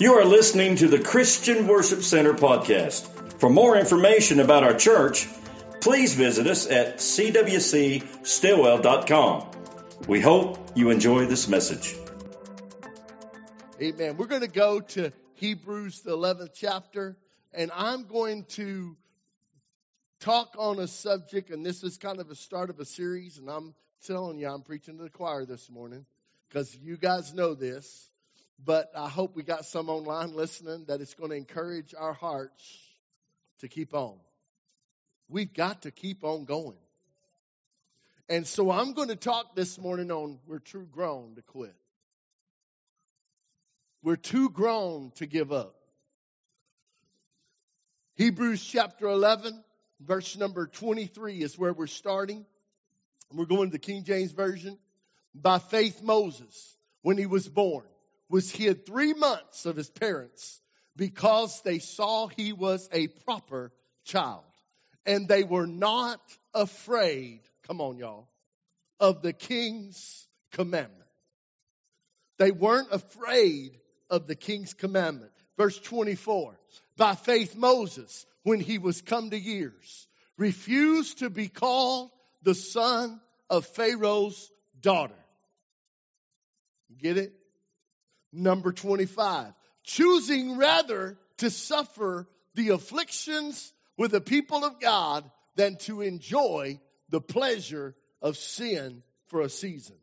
You are listening to the Christian Worship Center podcast. For more information about our church, please visit us at cwcstillwell.com. We hope you enjoy this message. Amen. We're going to go to Hebrews, the 11th chapter, and I'm going to talk on a subject, and this is kind of a start of a series, and I'm telling you, I'm preaching to the choir this morning because you guys know this, but I hope we got some online listening that it's going to encourage our hearts to keep on. We've got to keep on going. And so I'm going to talk this morning on we're too grown to quit. We're too grown to give up. Hebrews chapter 11, verse number 23 is where we're starting. We're going to the King James Version. By faith, Moses, when he was born, was hid three months of his parents because they saw he was a proper child. And they were not afraid, come on, y'all, of the king's commandment. They weren't afraid of the king's commandment. Verse 24 By faith, Moses, when he was come to years, refused to be called the son of Pharaoh's daughter. Get it? Number 25. Choosing rather to suffer the afflictions with the people of God than to enjoy the pleasure of sin for a season.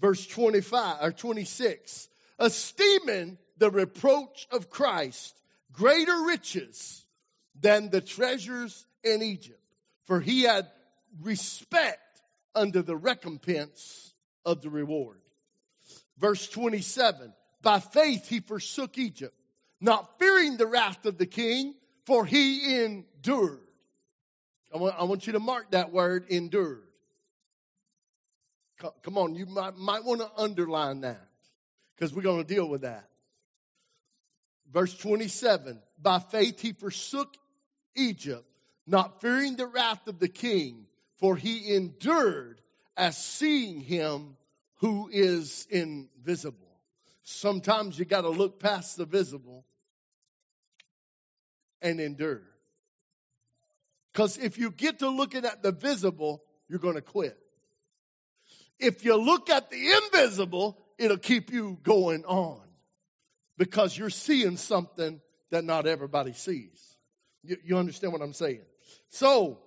Verse 25 or 26. Esteeming the reproach of Christ greater riches than the treasures in Egypt, for he had respect under the recompense of the reward. Verse 27 By faith he forsook Egypt, not fearing the wrath of the king, for he endured. I want, I want you to mark that word endured. Come on, you might, might want to underline that because we're going to deal with that. Verse 27 By faith he forsook Egypt, not fearing the wrath of the king, for he endured as seeing him who is invisible. Sometimes you got to look past the visible and endure. Because if you get to looking at the visible, you're going to quit. If you look at the invisible, it'll keep you going on because you're seeing something that not everybody sees. You, you understand what I'm saying? So,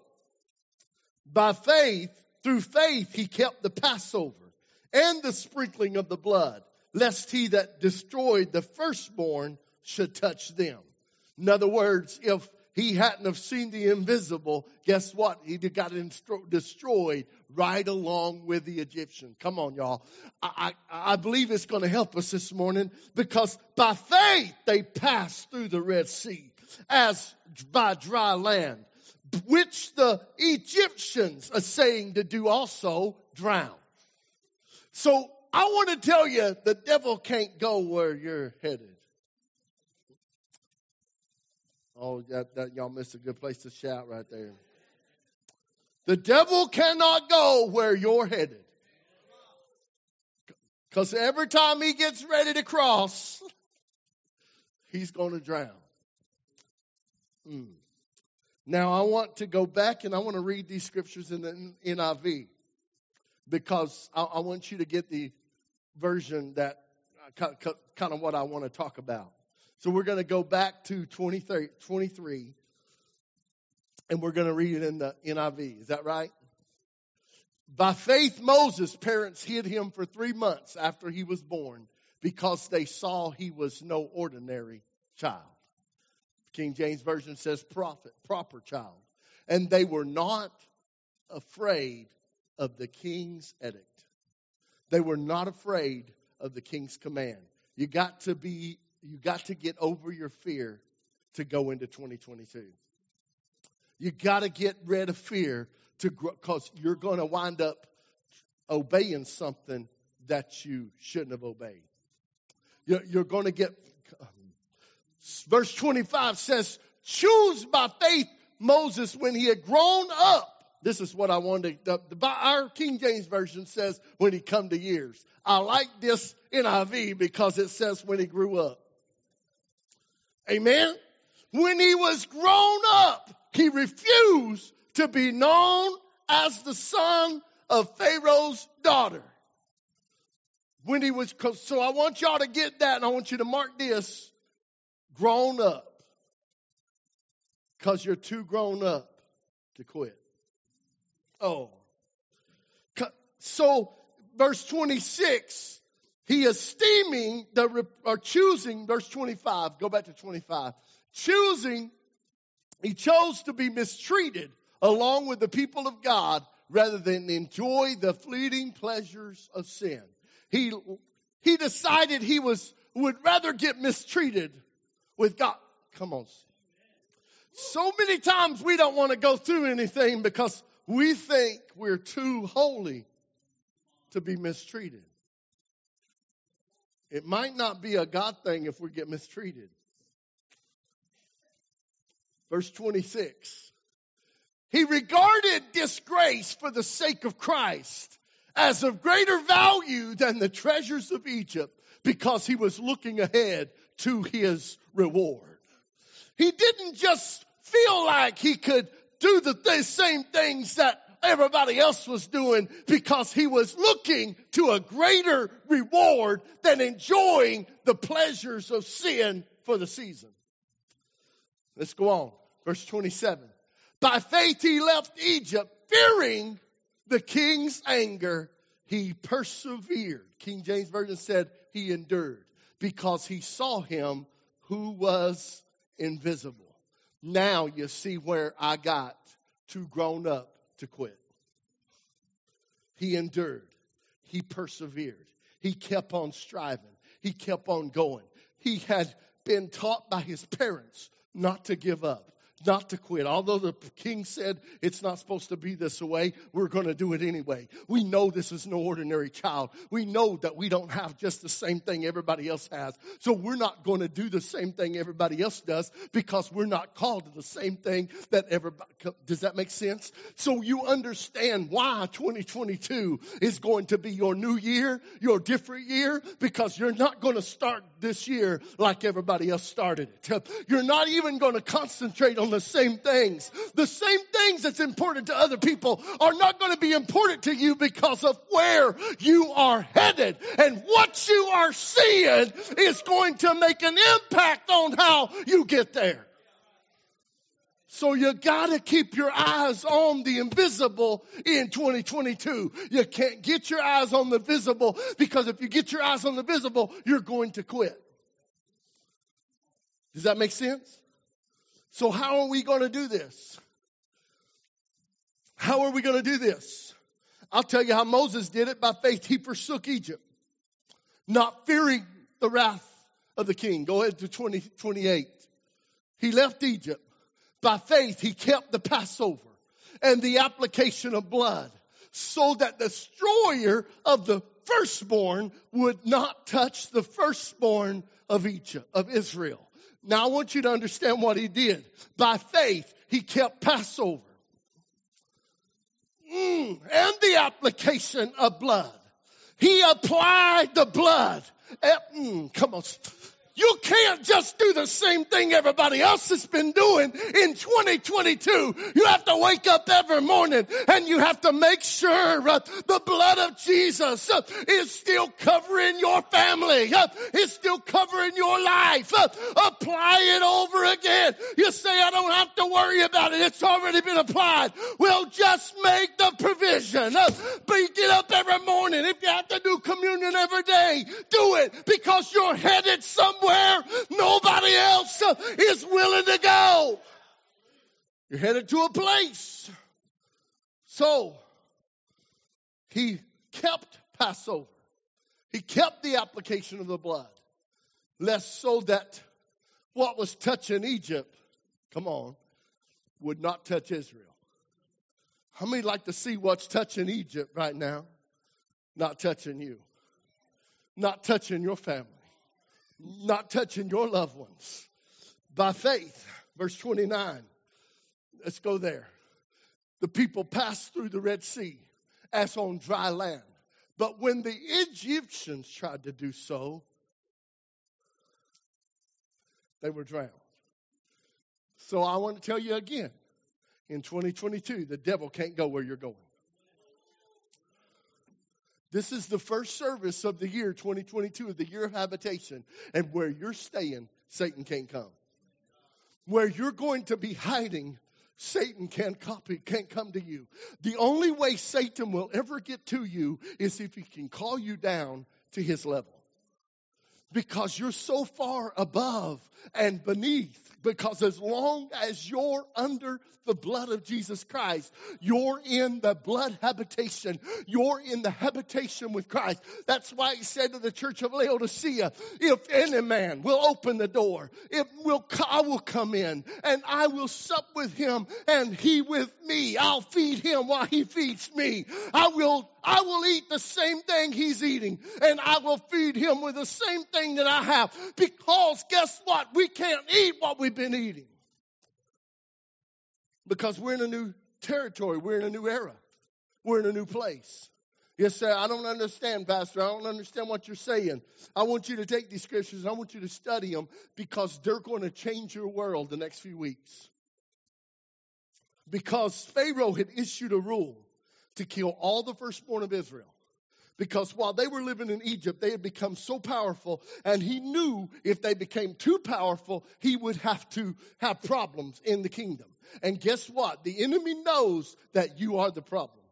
by faith, through faith, he kept the Passover and the sprinkling of the blood, lest he that destroyed the firstborn should touch them. In other words, if he hadn't have seen the invisible, guess what? Have got destroyed right along with the Egyptian. Come on, y'all. I, I, I believe it's going to help us this morning because by faith they passed through the Red Sea as by dry land, which the Egyptians are saying to do also drown. So I want to tell you the devil can't go where you're headed. Oh, that, that y'all missed a good place to shout right there. The devil cannot go where you're headed. Because every time he gets ready to cross, he's going to drown. Mm. Now, I want to go back and I want to read these scriptures in the NIV because I, I want you to get the version that uh, kind of what I want to talk about. So we're going to go back to 23, 23 and we're going to read it in the NIV. Is that right? By faith, Moses' parents hid him for three months after he was born because they saw he was no ordinary child. King James Version says prophet, proper child. And they were not afraid of the king's edict. They were not afraid of the king's command. You got to be, you got to get over your fear to go into 2022. You got to get rid of fear to because you're going to wind up obeying something that you shouldn't have obeyed. You're, you're going to get Verse 25 says, choose by faith Moses when he had grown up. This is what I wanted. The, the, our King James Version says when he come to years. I like this NIV because it says when he grew up. Amen. When he was grown up, he refused to be known as the son of Pharaoh's daughter. When he was, so I want y'all to get that and I want you to mark this grown up. Because you're too grown up to quit. Oh. So, verse 26, he esteeming the, or choosing, verse 25, go back to 25. Choosing, he chose to be mistreated along with the people of God rather than enjoy the fleeting pleasures of sin. He, he decided he was, would rather get mistreated with God. Come on. So many times we don't want to go through anything because we think we're too holy to be mistreated. It might not be a God thing if we get mistreated. Verse 26. He regarded disgrace for the sake of Christ as of greater value than the treasures of Egypt because he was looking ahead to his reward. He didn't just feel like he could do the th- same things that everybody else was doing because he was looking to a greater reward than enjoying the pleasures of sin for the season. Let's go on. Verse 27. By faith he left Egypt fearing the king's anger. He persevered. King James Version said he endured because he saw him who was invisible. Now you see where I got too grown up to quit. He endured. He persevered. He kept on striving. He kept on going. He had been taught by his parents not to give up not to quit. Although the king said it's not supposed to be this way, we're going to do it anyway. We know this is no ordinary child. We know that we don't have just the same thing everybody else has. So we're not going to do the same thing everybody else does because we're not called to the same thing that everybody. Does that make sense? So you understand why 2022 is going to be your new year, your different year, because you're not going to start this year like everybody else started it. You're not even going to concentrate on the same things. The same things that's important to other people are not going to be important to you because of where you are headed. And what you are seeing is going to make an impact on how you get there. So you gotta keep your eyes on the invisible in 2022. You can't get your eyes on the visible because if you get your eyes on the visible, you're going to quit. Does that make sense? So how are we going to do this? How are we going to do this? I'll tell you how Moses did it by faith. He forsook Egypt, not fearing the wrath of the king. Go ahead to 20, 28. He left Egypt. By faith, he kept the Passover and the application of blood so that the destroyer of the firstborn would not touch the firstborn of Egypt, of Israel. Now I want you to understand what he did. By faith, he kept Passover. Mm, and the application of blood. He applied the blood. Mm, come on. You can't just do the same thing everybody else has been doing in 2022. You have to wake up every morning and you have to make sure uh, the blood of Jesus uh, is still covering your family, uh, is still covering your life. Uh, apply it over again. You say, I don't have to worry about it. It's already been applied. Well, just make the provision. Uh, but get up every morning. If you have to do communion every day, do it because you're headed somewhere somewhere nobody else is willing to go. You're headed to a place. So, he kept Passover. He kept the application of the blood, lest so that what was touching Egypt, come on, would not touch Israel. How many like to see what's touching Egypt right now? Not touching you. Not touching your family not touching your loved ones. By faith, verse 29. Let's go there. The people passed through the Red Sea as on dry land. But when the Egyptians tried to do so, they were drowned. So I want to tell you again in 2022, the devil can't go where you're going. This is the first service of the year 2022, of the year of habitation. And where you're staying, Satan can't come. Where you're going to be hiding, Satan can't copy, can't come to you. The only way Satan will ever get to you is if he can call you down to his level. Because you're so far above and beneath. Because as long as you're under the blood of Jesus Christ. You're in the blood habitation. You're in the habitation with Christ. That's why he said to the church of Laodicea, if any man will open the door, it will, I will come in and I will sup with him and he with me. I'll feed him while he feeds me. I will, I will eat the same thing he's eating and I will feed him with the same thing that I have because guess what? We can't eat what we've been eating because we're in a new territory, we're in a new era, we're in a new place. Yes, sir. I don't understand, Pastor. I don't understand what you're saying. I want you to take these scriptures. I want you to study them because they're going to change your world the next few weeks. Because Pharaoh had issued a rule to kill all the firstborn of Israel. Because while they were living in Egypt, they had become so powerful, and he knew if they became too powerful, he would have to have problems in the kingdom. And guess what? The enemy knows that you are the problem.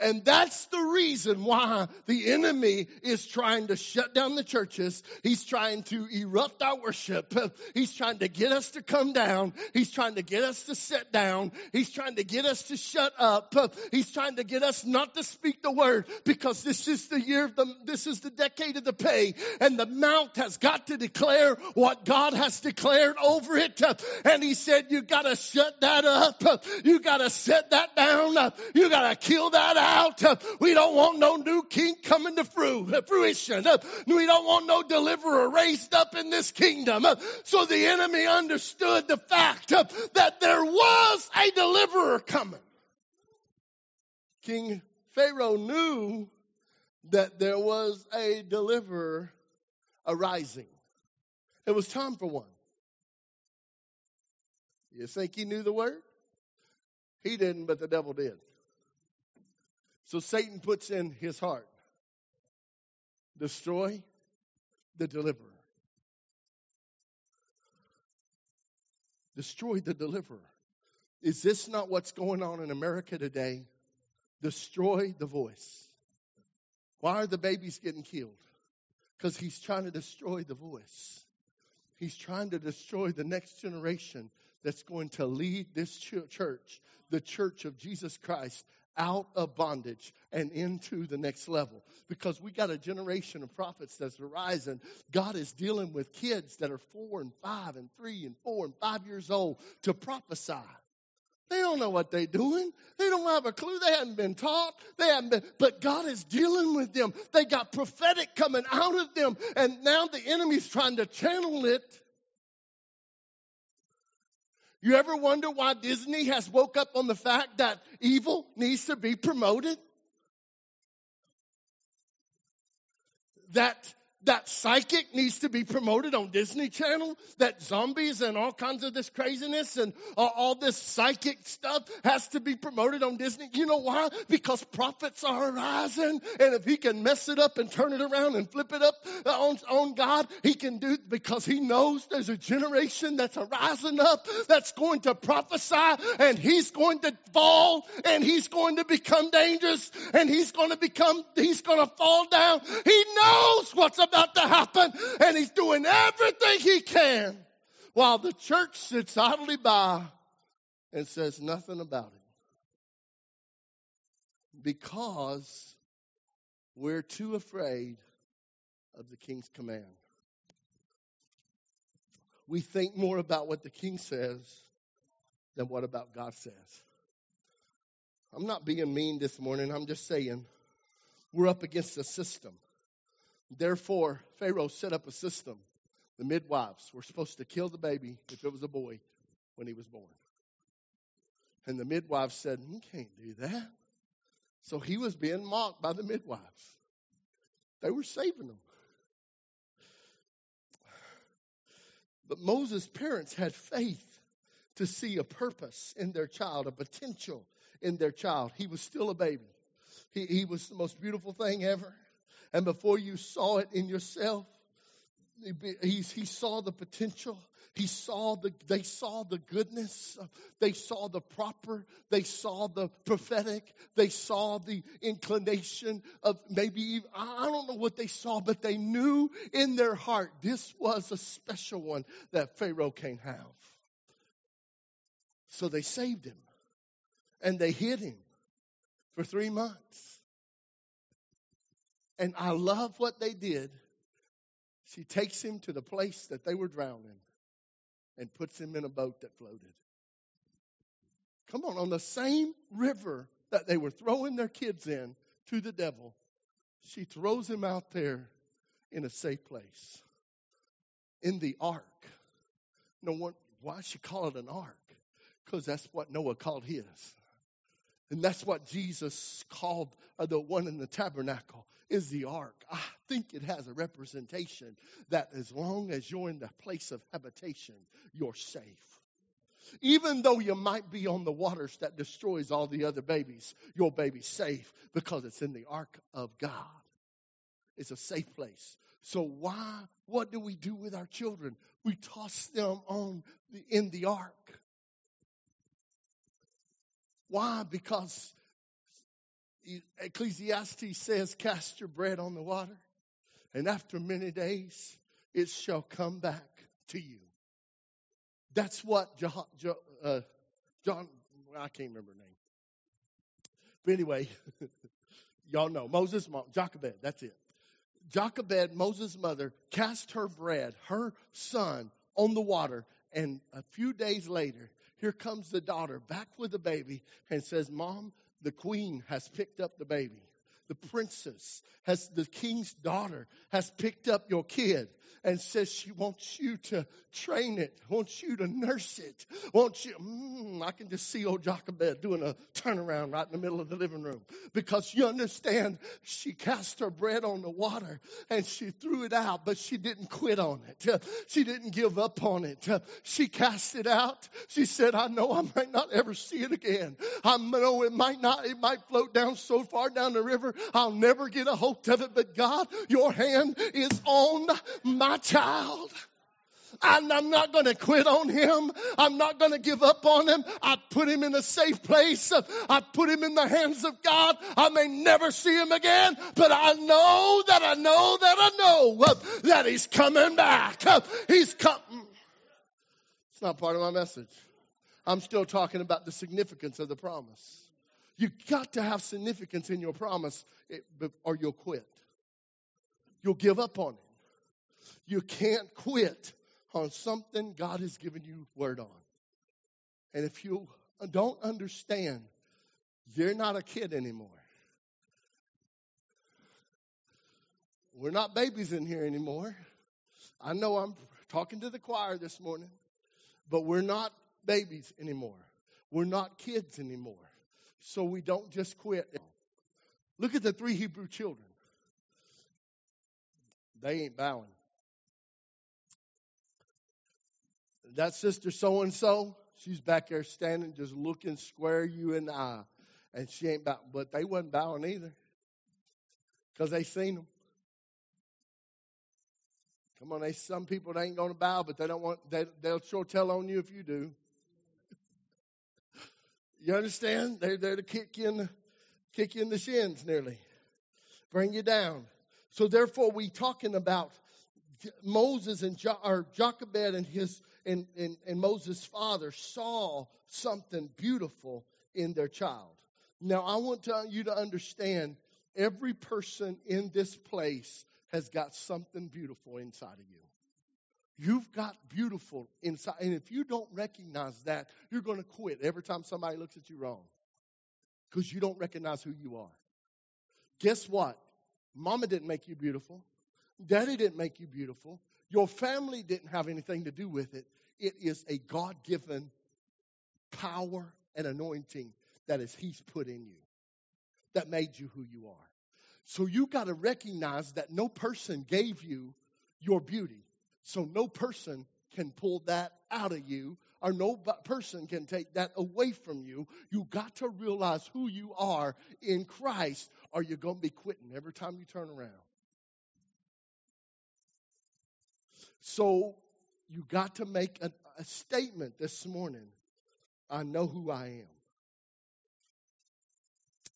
And that's the reason why the enemy is trying to shut down the churches. He's trying to erupt our worship. He's trying to get us to come down. He's trying to get us to sit down. He's trying to get us to shut up. He's trying to get us not to speak the word because this is the year of the, this is the decade of the pay and the mount has got to declare what God has declared over it. And he said, you gotta shut that up. You gotta set that down. You gotta kill that out out. Uh, we don't want no new king coming to fruition. Uh, we don't want no deliverer raised up in this kingdom. Uh, so the enemy understood the fact that there was a deliverer coming. King Pharaoh knew that there was a deliverer arising. It was time for one. You think he knew the word? He didn't, but the devil did. So Satan puts in his heart destroy the deliverer. Destroy the deliverer. Is this not what's going on in America today? Destroy the voice. Why are the babies getting killed? Because he's trying to destroy the voice. He's trying to destroy the next generation that's going to lead this church, the church of Jesus Christ, out of bondage and into the next level. Because we got a generation of prophets that's arising. God is dealing with kids that are four and five and three and four and five years old to prophesy. They don't know what they're doing. They don't have a clue. They haven't been taught. They haven't been, but God is dealing with them. They got prophetic coming out of them. And now the enemy's trying to channel it you ever wonder why Disney has woke up on the fact that evil needs to be promoted? That that psychic needs to be promoted on Disney Channel, that zombies and all kinds of this craziness and all this psychic stuff has to be promoted on Disney. You know why? Because prophets are rising, and if he can mess it up and turn it around and flip it up uh, on, on God, he can do because he knows there's a generation that's rising up that's going to prophesy and he's going to fall and he's going to become dangerous and he's going to become, he's going to fall down. He knows what's about to happen and he's doing everything he can while the church sits idly by and says nothing about it. Because we're too afraid of the king's command. We think more about what the king says than what about God says. I'm not being mean this morning. I'm just saying we're up against a system. Therefore, Pharaoh set up a system. The midwives were supposed to kill the baby if it was a boy when he was born. And the midwives said, You can't do that. So he was being mocked by the midwives. They were saving him. But Moses' parents had faith to see a purpose in their child, a potential in their child. He was still a baby. He, he was the most beautiful thing ever. And before you saw it in yourself, he, he saw the potential. He saw the, they saw the goodness. They saw the proper. They saw the prophetic. They saw the inclination of maybe, even, I don't know what they saw, but they knew in their heart this was a special one that Pharaoh can't have. So they saved him and they hid him for three months. And I love what they did. She takes him to the place that they were drowning and puts him in a boat that floated. Come on, on the same river that they were throwing their kids in to the devil, she throws him out there in a safe place. In the ark. No one, why she call it an ark? Because that's what Noah called his. And that's what Jesus called uh, the one in the tabernacle is the ark. I think it has a representation that as long as you're in the place of habitation, you're safe. Even though you might be on the waters that destroys all the other babies, your baby's safe because it's in the ark of God. It's a safe place. So why, what do we do with our children? We toss them on the, in the ark. Why? Because Ecclesiastes says, Cast your bread on the water, and after many days it shall come back to you. That's what John, uh, John I can't remember her name. But anyway, y'all know Moses' mom, Jochebed, that's it. Jochebed, Moses' mother, cast her bread, her son, on the water, and a few days later, here comes the daughter back with the baby and says, Mom, the queen has picked up the baby. The princess has, the king's daughter has picked up your kid and says she wants you to train it, wants you to nurse it, wants you. Mm, I can just see old Jochebed doing a turnaround right in the middle of the living room because you understand she cast her bread on the water and she threw it out, but she didn't quit on it. She didn't give up on it. She cast it out. She said, "I know I might not ever see it again. I know it might not. It might float down so far down the river. I'll never get a hold of it. But God, your hand is on my child. And I'm not going to quit on him. I'm not going to give up on him. I put him in a safe place. I put him in the hands of God. I may never see him again, but I know that I know that I know that he's coming back. He's coming. It's not part of my message. I'm still talking about the significance of the promise. You got to have significance in your promise or you'll quit. You'll give up on it. You can't quit on something God has given you word on. And if you don't understand, you're not a kid anymore. We're not babies in here anymore. I know I'm talking to the choir this morning, but we're not babies anymore. We're not kids anymore. So we don't just quit. Look at the three Hebrew children. They ain't bowing. that sister so and so, she's back there standing, just looking square you in the eye. And she ain't bowing, but they wasn't bowing either. Because they seen them. Come on, they some people they ain't gonna bow, but they don't want they they'll sure tell on you if you do. You understand? They're there to kick you in the kick you in the shins nearly. Bring you down. So therefore we talking about Moses and jo- or Jochebed and his and, and, and Moses' father saw something beautiful in their child. Now, I want to, you to understand every person in this place has got something beautiful inside of you. You've got beautiful inside. And if you don't recognize that, you're going to quit every time somebody looks at you wrong because you don't recognize who you are. Guess what? Mama didn't make you beautiful. Daddy didn't make you beautiful. Your family didn't have anything to do with it. It is a God given power and anointing that is He's put in you that made you who you are. So you got to recognize that no person gave you your beauty. So no person can pull that out of you or no person can take that away from you. You got to realize who you are in Christ or you're going to be quitting every time you turn around. So you got to make a, a statement this morning. I know who I am.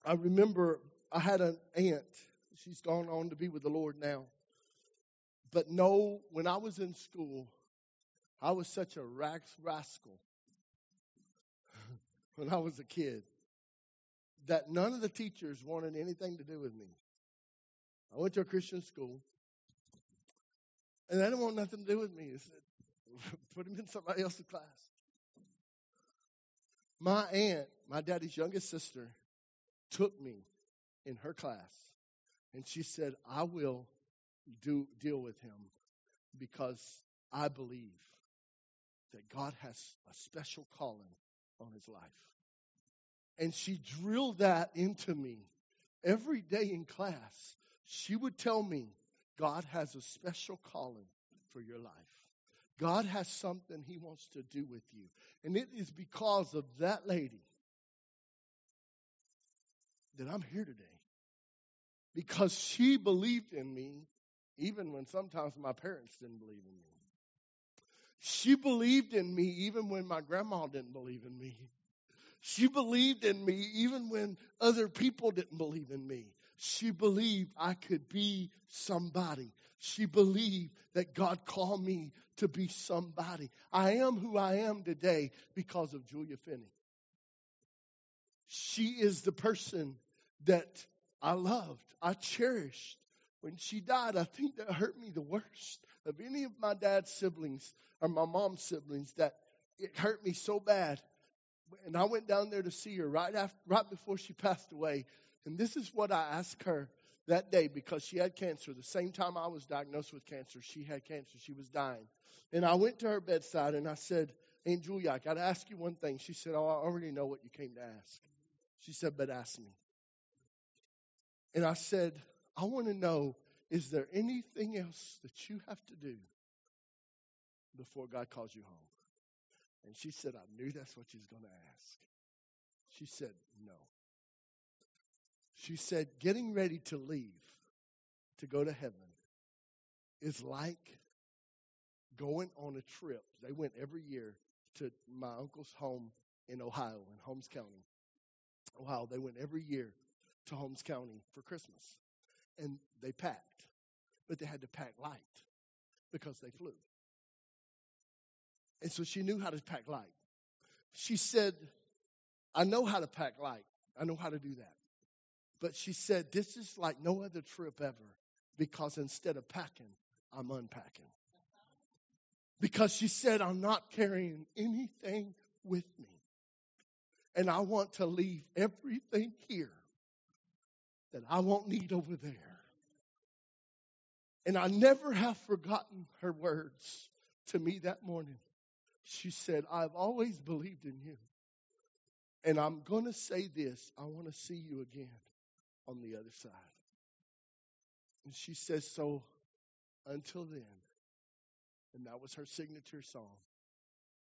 I remember I had an aunt. She's gone on to be with the Lord now. But no, when I was in school, I was such a rax rascal when I was a kid that none of the teachers wanted anything to do with me. I went to a Christian school, and they didn't want nothing to do with me. They said, put him in somebody else's class. My aunt, my daddy's youngest sister, took me in her class, and she said, I will do deal with him because I believe that God has a special calling on his life. And she drilled that into me every day in class. She would tell me, God has a special calling for your life. God has something he wants to do with you. And it is because of that lady that I'm here today. Because she believed in me, even when sometimes my parents didn't believe in me. She believed in me even when my grandma didn't believe in me. She believed in me even when other people didn't believe in me. She believed I could be somebody. She believed that God called me to be somebody. I am who I am today because of Julia Finney. She is the person that I loved, I cherished. When she died, I think that hurt me the worst of any of my dad's siblings or my mom's siblings that it hurt me so bad. And I went down there to see her right after, right before she passed away. And this is what I asked her that day because she had cancer. The same time I was diagnosed with cancer, she had cancer. She was dying. And I went to her bedside and I said, Aunt Julia, I got to ask you one thing. She said, Oh, I already know what you came to ask. She said, But ask me. And I said, I want to know is there anything else that you have to do before God calls you home? And she said, I knew that's what she's going to ask. She said, No. She said, Getting ready to leave to go to heaven is like going on a trip. They went every year to my uncle's home in Ohio, in Holmes County. Ohio. They went every year to Holmes County for Christmas. And they packed, but they had to pack light because they flew. And so she knew how to pack light. She said, I know how to pack light. I know how to do that. But she said, This is like no other trip ever because instead of packing, I'm unpacking. Because she said, I'm not carrying anything with me. And I want to leave everything here that I won't need over there. And I never have forgotten her words to me that morning. She said, I've always believed in you. And I'm going to say this I want to see you again on the other side. And she says, So until then, and that was her signature song,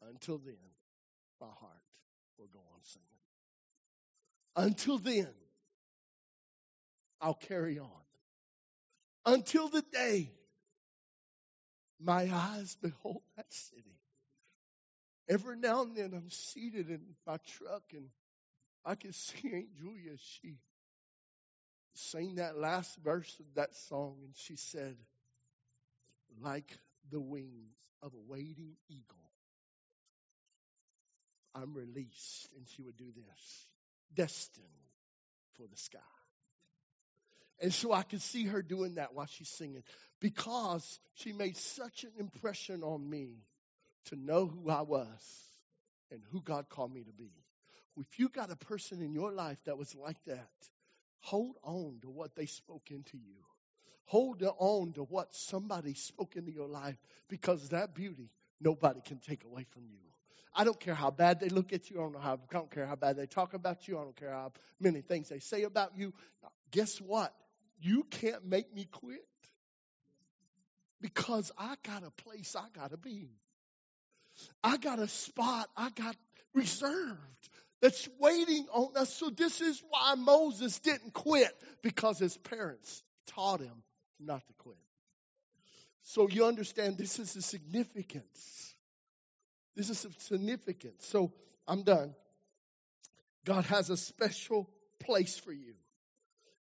until then, my heart will go on singing. Until then, I'll carry on. Until the day my eyes behold that city. Every now and then I'm seated in my truck and I can see Aunt Julia. She sang that last verse of that song and she said, like the wings of a waiting eagle, I'm released. And she would do this, destined for the sky. And so I could see her doing that while she's singing because she made such an impression on me to know who I was and who God called me to be. If you got a person in your life that was like that, hold on to what they spoke into you. Hold on to what somebody spoke into your life because that beauty nobody can take away from you. I don't care how bad they look at you. I don't, how, I don't care how bad they talk about you. I don't care how many things they say about you. Guess what? You can't make me quit because I got a place I got to be. I got a spot I got reserved that's waiting on us. So this is why Moses didn't quit because his parents taught him not to quit. So you understand this is the significance. This is significance. So I'm done. God has a special place for you.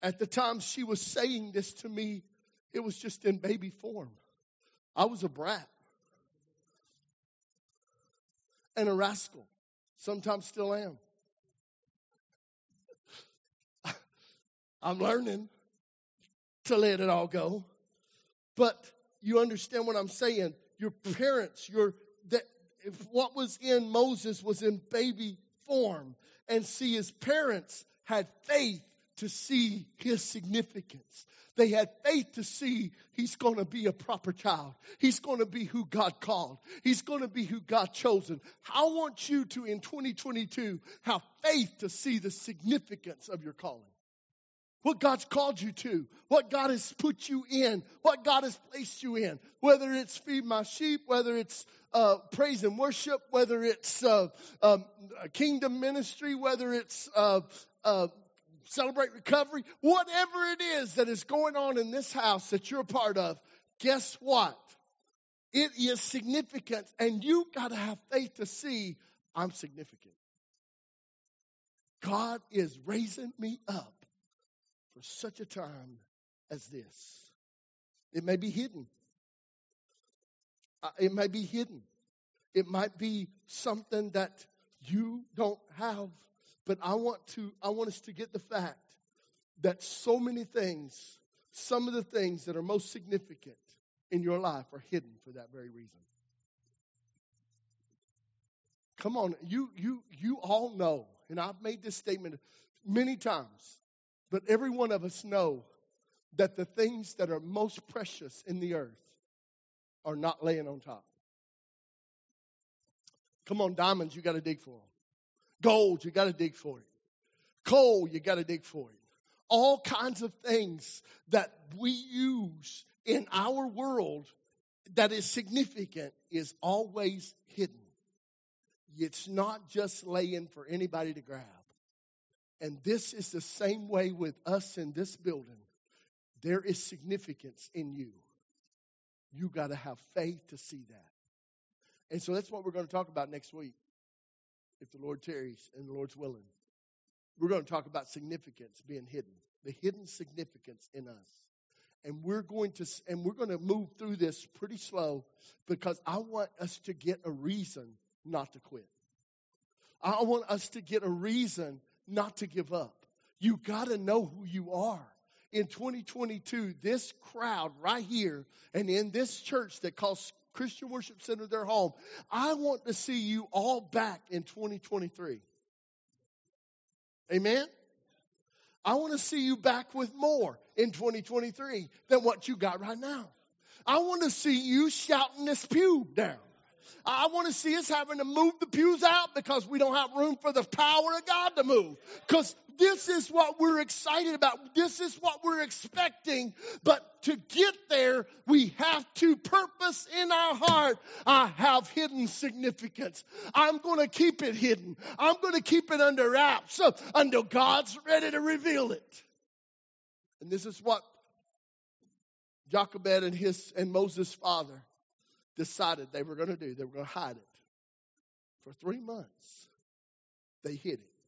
At the time she was saying this to me, it was just in baby form. I was a brat and a rascal. Sometimes still am. I'm learning to let it all go. But you understand what I'm saying? Your parents, your that if what was in Moses was in baby form. And see, his parents had faith to see his significance. They had faith to see he's going to be a proper child. He's going to be who God called. He's going to be who God chosen. I want you to, in 2022, have faith to see the significance of your calling. What God's called you to, what God has put you in, what God has placed you in, whether it's feed my sheep, whether it's uh, praise and worship, whether it's uh, um, kingdom ministry, whether it's uh, uh, celebrate recovery, whatever it is that is going on in this house that you're a part of, guess what? It is significant, and you got to have faith to see I'm significant. God is raising me up for such a time as this. It may be hidden. Uh, it may be hidden. It might be something that you don't have but I want to I want us to get the fact that so many things, some of the things that are most significant in your life are hidden for that very reason. Come on, you you you all know, and I've made this statement many times, but every one of us know that the things that are most precious in the earth are not laying on top. Come on, diamonds, you got to dig for them. Gold, you got to dig for it. Coal, you got to dig for it. All kinds of things that we use in our world that is significant is always hidden. It's not just laying for anybody to grab. And this is the same way with us in this building. There is significance in you. You got to have faith to see that. And so that's what we're going to talk about next week if the Lord tarries and the Lord's willing. We're going to talk about significance being hidden, the hidden significance in us. And we're going to and we're going to move through this pretty slow because I want us to get a reason not to quit. I want us to get a reason not to give up. You got to know who you are. In 2022, this crowd right here and in this church that calls Christian Worship Center their home. I want to see you all back in 2023. Amen? I want to see you back with more in 2023 than what you got right now. I want to see you shouting this pew down. I want to see us having to move the pews out because we don't have room for the power of God to move. Because this is what we're excited about. This is what we're expecting. But to get there, we have to purpose in our heart. I have hidden significance. I'm going to keep it hidden. I'm going to keep it under wraps until God's ready to reveal it. And this is what Jochebed and his and Moses' father decided they were going to do. They were going to hide it. For three months, they hid it.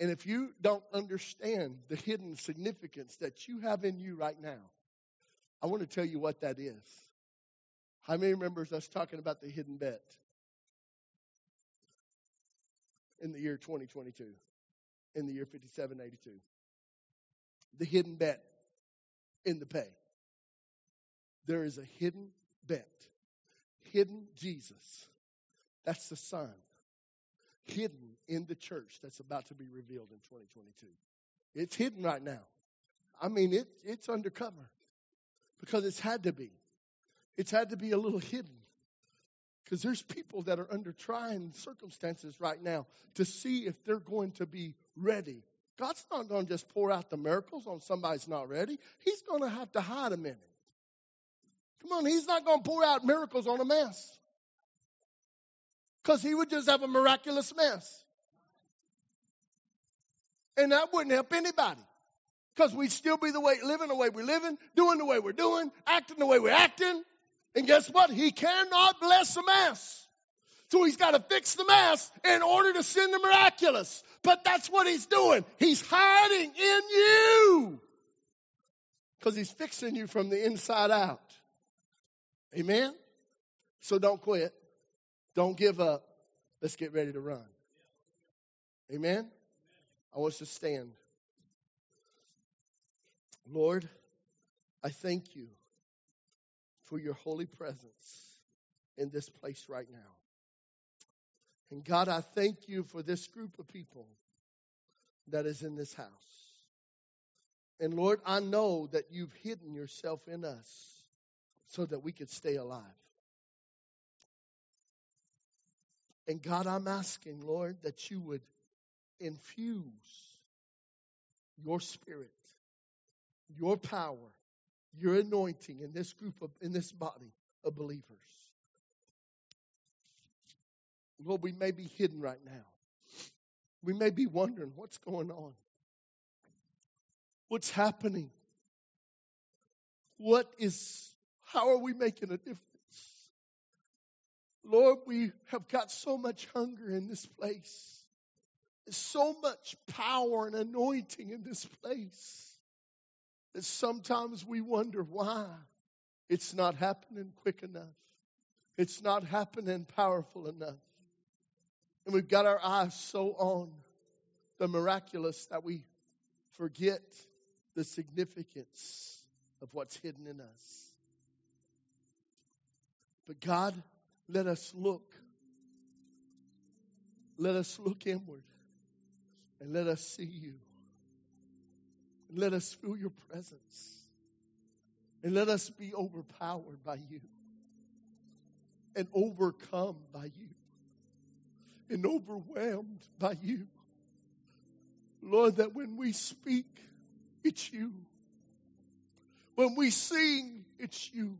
And if you don't understand the hidden significance that you have in you right now, I want to tell you what that is. How many remembers us talking about the hidden bet in the year 2022, in the year 5782? The hidden bet in the pay. There is a hidden bet, hidden Jesus. That's the Son hidden in the church that's about to be revealed in 2022. It's hidden right now. I mean, it, it's undercover because it's had to be. It's had to be a little hidden because there's people that are under trying circumstances right now to see if they're going to be ready. God's not going to just pour out the miracles on somebody's not ready. He's going to have to hide a minute. Come on, He's not going to pour out miracles on a mess. Because he would just have a miraculous mess. And that wouldn't help anybody. Because we'd still be the way, living the way we're living, doing the way we're doing, acting the way we're acting. And guess what? He cannot bless a mess. So he's got to fix the mess in order to send the miraculous. But that's what he's doing. He's hiding in you. Because he's fixing you from the inside out. Amen? So don't quit. Don't give up. Let's get ready to run. Amen? I want us to stand. Lord, I thank you for your holy presence in this place right now. And God, I thank you for this group of people that is in this house. And Lord, I know that you've hidden yourself in us so that we could stay alive. And God, I'm asking, Lord, that you would infuse your spirit, your power, your anointing in this group of in this body of believers. Lord, we may be hidden right now. We may be wondering what's going on. What's happening? What is how are we making a difference? Lord, we have got so much hunger in this place. There's so much power and anointing in this place that sometimes we wonder why it's not happening quick enough. It's not happening powerful enough. And we've got our eyes so on the miraculous that we forget the significance of what's hidden in us. But God, let us look. Let us look inward and let us see you. And let us feel your presence. And let us be overpowered by you and overcome by you and overwhelmed by you. Lord, that when we speak, it's you. When we sing, it's you.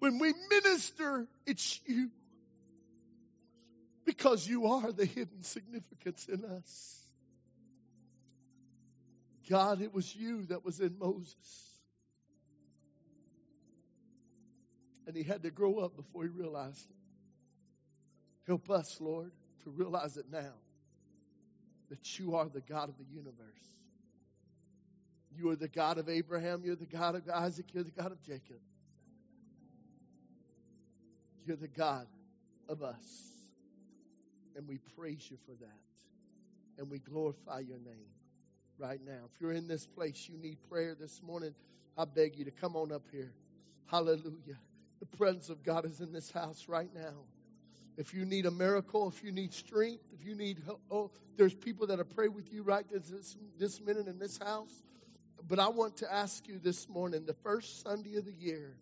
When we minister, it's you. Because you are the hidden significance in us. God, it was you that was in Moses. And he had to grow up before he realized it. Help us, Lord, to realize it now that you are the God of the universe. You are the God of Abraham. You're the God of Isaac. You're the God of Jacob. You're the God of us. And we praise you for that. And we glorify your name right now. If you're in this place, you need prayer this morning, I beg you to come on up here. Hallelujah. The presence of God is in this house right now. If you need a miracle, if you need strength, if you need, help, oh, there's people that are praying with you right this, this minute in this house. But I want to ask you this morning, the first Sunday of the year,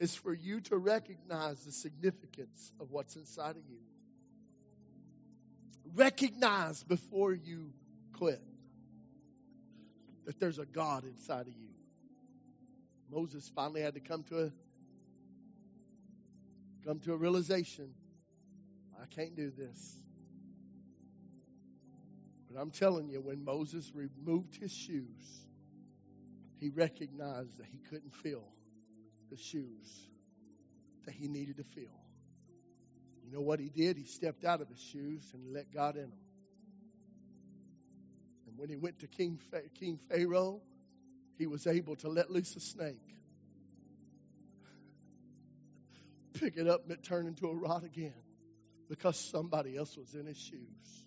is for you to recognize the significance of what's inside of you. Recognize before you quit that there's a God inside of you. Moses finally had to come to a come to a realization. I can't do this. But I'm telling you, when Moses removed his shoes, he recognized that he couldn't feel the shoes that he needed to fill. You know what he did? He stepped out of his shoes and let God in them. And when he went to King, King Pharaoh, he was able to let loose a snake, pick it up, and it turned into a rod again because somebody else was in his shoes.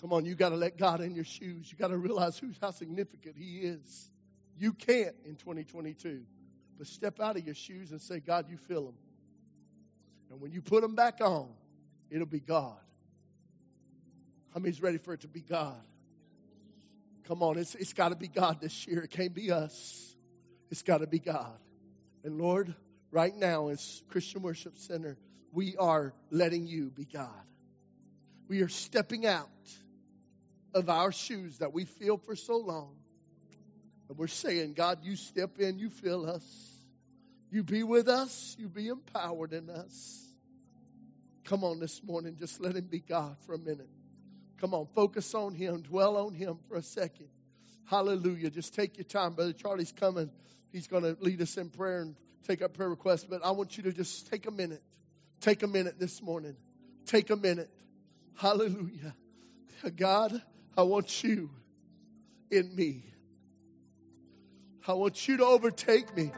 Come on, you got to let God in your shoes. You got to realize who's how significant He is. You can't in 2022. But step out of your shoes and say, God, you fill them. And when you put them back on, it'll be God. How many's ready for it to be God? Come on, it's, it's got to be God this year. It can't be us. It's got to be God. And Lord, right now as Christian Worship Center, we are letting you be God. We are stepping out of our shoes that we feel for so long and we're saying, God, you step in, you fill us. You be with us, you be empowered in us. Come on this morning, just let him be God for a minute. Come on, focus on him, dwell on him for a second. Hallelujah. Just take your time. Brother Charlie's coming. He's going to lead us in prayer and take up prayer requests. But I want you to just take a minute. Take a minute this morning. Take a minute. Hallelujah. God, I want you in me. I want you to overtake me.